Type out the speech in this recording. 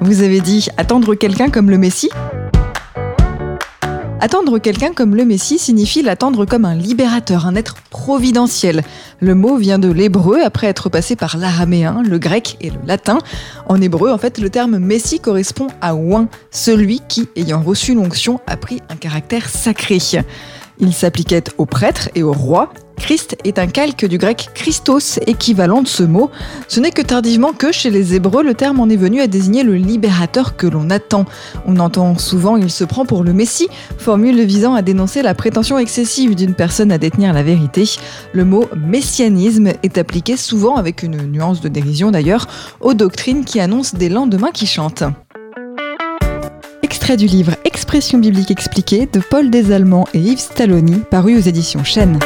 Vous avez dit attendre quelqu'un comme le Messie Attendre quelqu'un comme le Messie signifie l'attendre comme un libérateur, un être providentiel. Le mot vient de l'hébreu après être passé par l'araméen, le grec et le latin. En hébreu, en fait, le terme Messie correspond à oin, celui qui, ayant reçu l'onction, a pris un caractère sacré. Il s'appliquait aux prêtres et aux rois. Christ est un calque du grec Christos, équivalent de ce mot. Ce n'est que tardivement que chez les Hébreux, le terme en est venu à désigner le libérateur que l'on attend. On entend souvent il se prend pour le Messie, formule visant à dénoncer la prétention excessive d'une personne à détenir la vérité. Le mot messianisme est appliqué souvent, avec une nuance de dérision d'ailleurs, aux doctrines qui annoncent des lendemains qui chantent du livre Expression biblique expliquée de Paul Desallemands et Yves Stalloni, paru aux éditions Chênes.